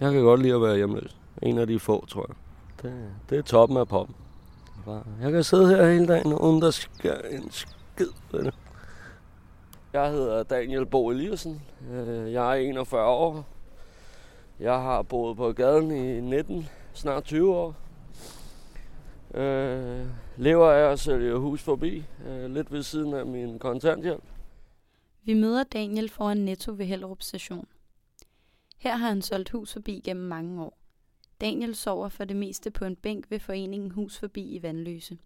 Jeg kan godt lide at være hjemløs. En af de få, tror jeg. Det, det er toppen af poppen. Jeg kan sidde her hele dagen, uden der sker en skid ved det. Jeg hedder Daniel Bo Eliassen. Øh, jeg er 41 år. Jeg har boet på gaden i 19, snart 20 år. Øh, lever af at sælge hus forbi, øh, lidt ved siden af min kontanthjælp. Vi møder Daniel foran Netto ved Hellerup station. Her har han solgt hus forbi gennem mange år. Daniel sover for det meste på en bænk ved foreningen Hus Forbi i Vandløse.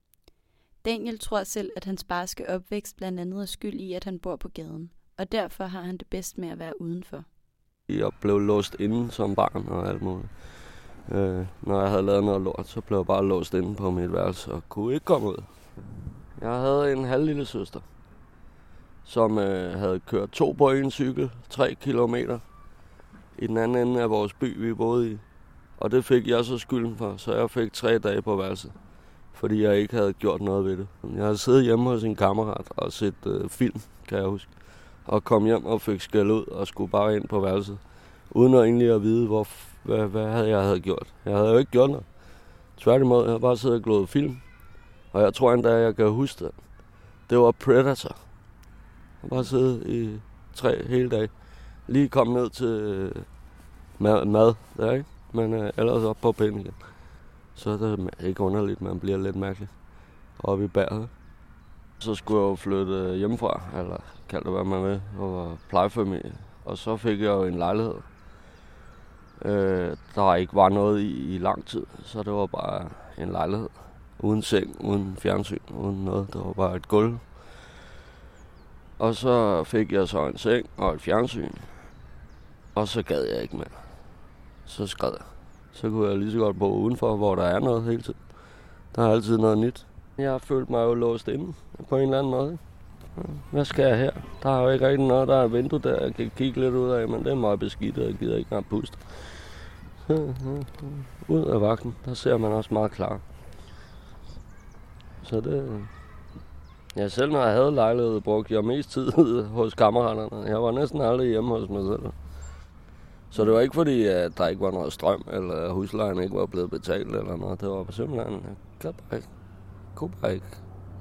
Daniel tror selv, at hans barske opvækst blandt andet er skyld i, at han bor på gaden, og derfor har han det bedst med at være udenfor. Jeg blev låst inde som barn og alt muligt. Øh, når jeg havde lavet noget lort, så blev jeg bare låst inde på mit værelse og kunne ikke komme ud. Jeg havde en halv søster, som øh, havde kørt to på en cykel, tre kilometer, i den anden ende af vores by, vi boede i. Og det fik jeg så skylden for, så jeg fik tre dage på værelset, fordi jeg ikke havde gjort noget ved det. Jeg havde siddet hjemme hos en kammerat og set øh, film, kan jeg huske, og kom hjem og fik skæld ud og skulle bare ind på værelset, uden at egentlig at vide, hvor, hvad, hvad havde jeg havde gjort. Jeg havde jo ikke gjort noget. Tværtimod, jeg havde bare siddet og glået film, og jeg tror endda, jeg kan huske det. Det var Predator. Jeg bare siddet i tre hele dag. Lige kom ned til øh, mad, mad der, ikke? men øh, ellers op på pinden igen. Så er det ikke underligt, man bliver lidt mærkelig oppe i bæret. Så skulle jeg jo flytte øh, hjemmefra, eller kald det hvad man vil, og plejefamilie. Og så fik jeg jo en lejlighed, øh, der ikke var noget i, i lang tid. Så det var bare en lejlighed. Uden seng, uden fjernsyn, uden noget. Det var bare et gulv. Og så fik jeg så en seng og et fjernsyn. Og så gad jeg ikke mand. så skred jeg. Så kunne jeg lige så godt bo udenfor, hvor der er noget hele tiden. Der er altid noget nyt. Jeg har følt mig jo låst inde på en eller anden måde. Hvad skal jeg her? Der er jo ikke rigtig noget, der er et vindue der, jeg kan kigge lidt ud af, men det er meget beskidt, og jeg gider ikke engang puste. Ud af vagten, der ser man også meget klar. Så det... Ja, selv når jeg havde lejlighed, brugte jeg mest tid hos kammeraterne. Jeg var næsten aldrig hjemme hos mig selv. Så det var ikke fordi, at der ikke var noget strøm, eller huslejen ikke var blevet betalt eller noget. Det var simpelthen, jeg kan bare ikke. Kunne bare ikke.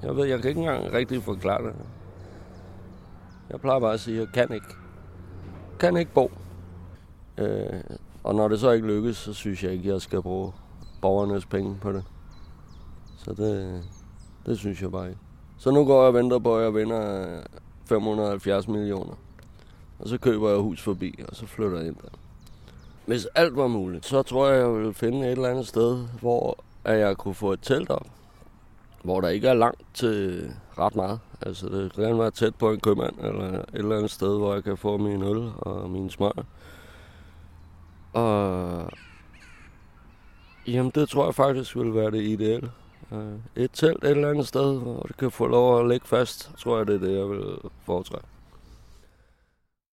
Jeg ved, jeg kan ikke engang rigtig forklare det. Jeg plejer bare at sige, at jeg kan ikke. Kan ikke bo. Øh, og når det så ikke lykkes, så synes jeg ikke, at jeg skal bruge borgernes penge på det. Så det, det synes jeg bare ikke. Så nu går jeg og venter på, at jeg vinder øh, 570 millioner. Og så køber jeg hus forbi, og så flytter jeg ind der. Hvis alt var muligt, så tror jeg, jeg ville finde et eller andet sted, hvor at jeg kunne få et telt op. Hvor der ikke er langt til ret meget. Altså det kan være tæt på en købmand, eller et eller andet sted, hvor jeg kan få min øl og min smør. Og jamen det tror jeg faktisk ville være det ideelle. Øh, et telt et eller andet sted, hvor det kan få lov at ligge fast, tror jeg det er det, jeg vil foretrække.